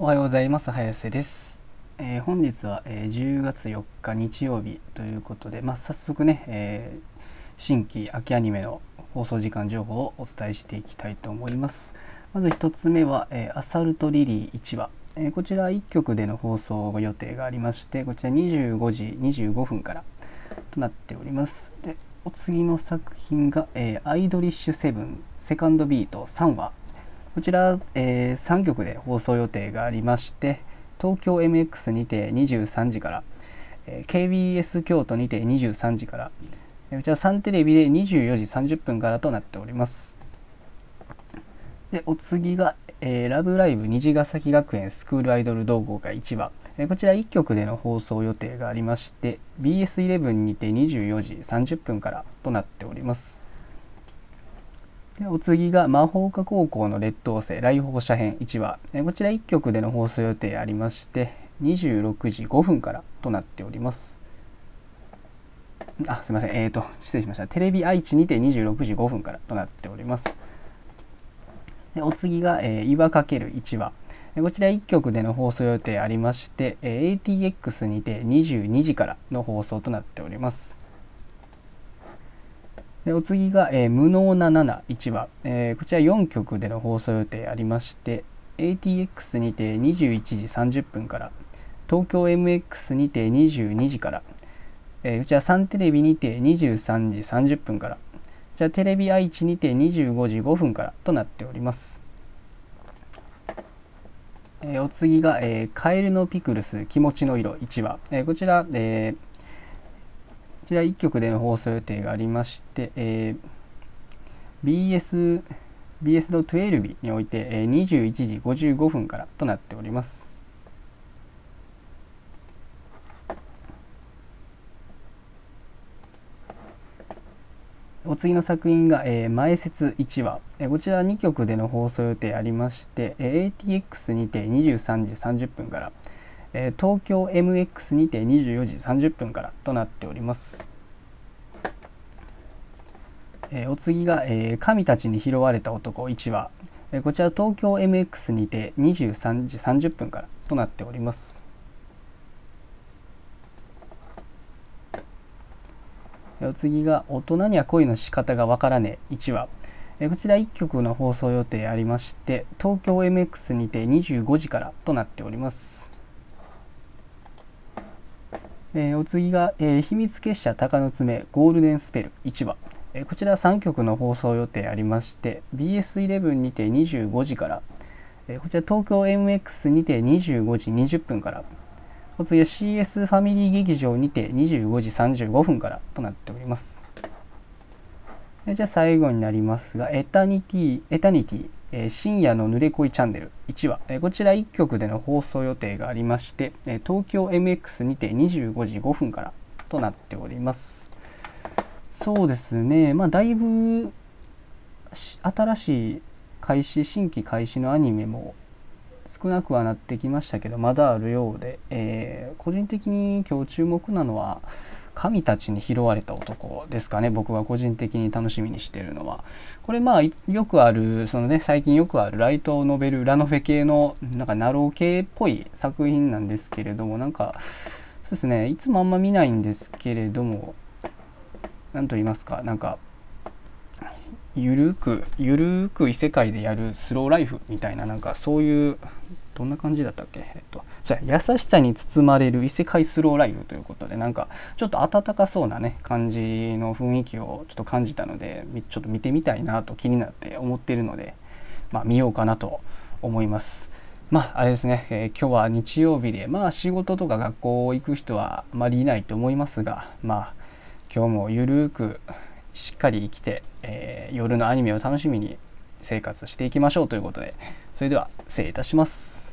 おはようございます。早瀬です、えー、本日は、えー、10月4日日曜日ということで、まあ、早速ね、えー、新規秋アニメの放送時間情報をお伝えしていきたいと思います。まず1つ目は、えアサルトリリー1話、えこちら1曲での放送予定がありましてこちら25時25分からとなっております。でお次の作品が、えアイドリッシュセブンセカンドビート3話。こちら、えー、3曲で放送予定がありまして東京 MX にて23時から、えー、KBS 京都にて23時から、こちら3テレビで24時30分からとなっております。でお次が、えー、ラブライブ虹ヶ崎学園スクールアイドル同好会1話、えー、こちら1曲での放送予定がありまして BS11 にて24時30分からとなっております。でお次が魔法科高校の劣等生来訪者編1話。こちら1曲での放送予定ありまして26時5分からとなっております。あすいません。えーと失礼しました。テレビ愛知にて26時5分からとなっております。でお次が、えー、岩かける1話。こちら1曲での放送予定ありまして、ATX にて22時からの放送となっております。お次が、えー、無能な71話、えー、こちら4曲での放送予定ありまして ATX にて21時30分から東京 MX にて22時から、えー、こちら3テレビにて23時30分からじゃあテレビ愛知にて25時5分からとなっております。え、お次が、え、カエルのピクルス気持ちの色1話、え、こちら、えーちら1曲での放送予定がありまして、えー、BS BS の12において、えー、21時55分からとなっております。お次の作品が、えー、前説1話、えー、こちら2曲での放送予定ありまして、えー、ATX にて23時30分から、えー、東京 MX にて24時30分からとなっております。えー、お次が、えー、神たちに拾われた男1話、えー、こちら東京 MX にて23時30分からとなっております。お次が大人には恋の仕方がわからねえ1話、えこちら1曲の放送予定ありまして東京 MX にて25時からとなっております。えー、お次が、えー、秘密結社鷹の爪ゴールデンスペル1話、えー、こちら3局の放送予定ありまして BS11 にて25時から、えこちら東京 MX にて25時20分からお次は CS ファミリー劇場にて25時35分からとなっております。じゃあ最後になりますがエタニティエタニティえ深夜の濡れ恋チャンネル。1話、えこちら1局での放送予定がありまして、え東京 MX にて25時5分からとなっております。そうですね。まあだいぶ新しい開始新規開始のアニメも少なくはなってきましたけどまだあるようで、えー、個人的に今日注目なのは神たちに拾われた男ですかね。僕は個人的に楽しみにしてるのは。これまあよくあるそのね最近よくあるライトノベルラノフェ系のなんかナロー系っぽい作品なんですけれどもなんかそうですねいつもあんま見ないんですけれども何と言いますかなんかゆるくゆるく異世界でやるスローライフみたいななんかそういうどんな感じだったっけ、えっと、じゃ優しさに包まれる異世界スローライフということでなんかちょっと温かそうなね感じの雰囲気をちょっと感じたのでちょっと見てみたいなと気になって思ってるので、まあ、見ようかなと思います。まあ、あれですね、えー、今日は日曜日で、まあ仕事とか学校行く人はあまりいないと思いますが、まあ今日もゆるくしっかり生きて、えー、夜のアニメを楽しみに生活していきましょうということでそれでは失礼いたします。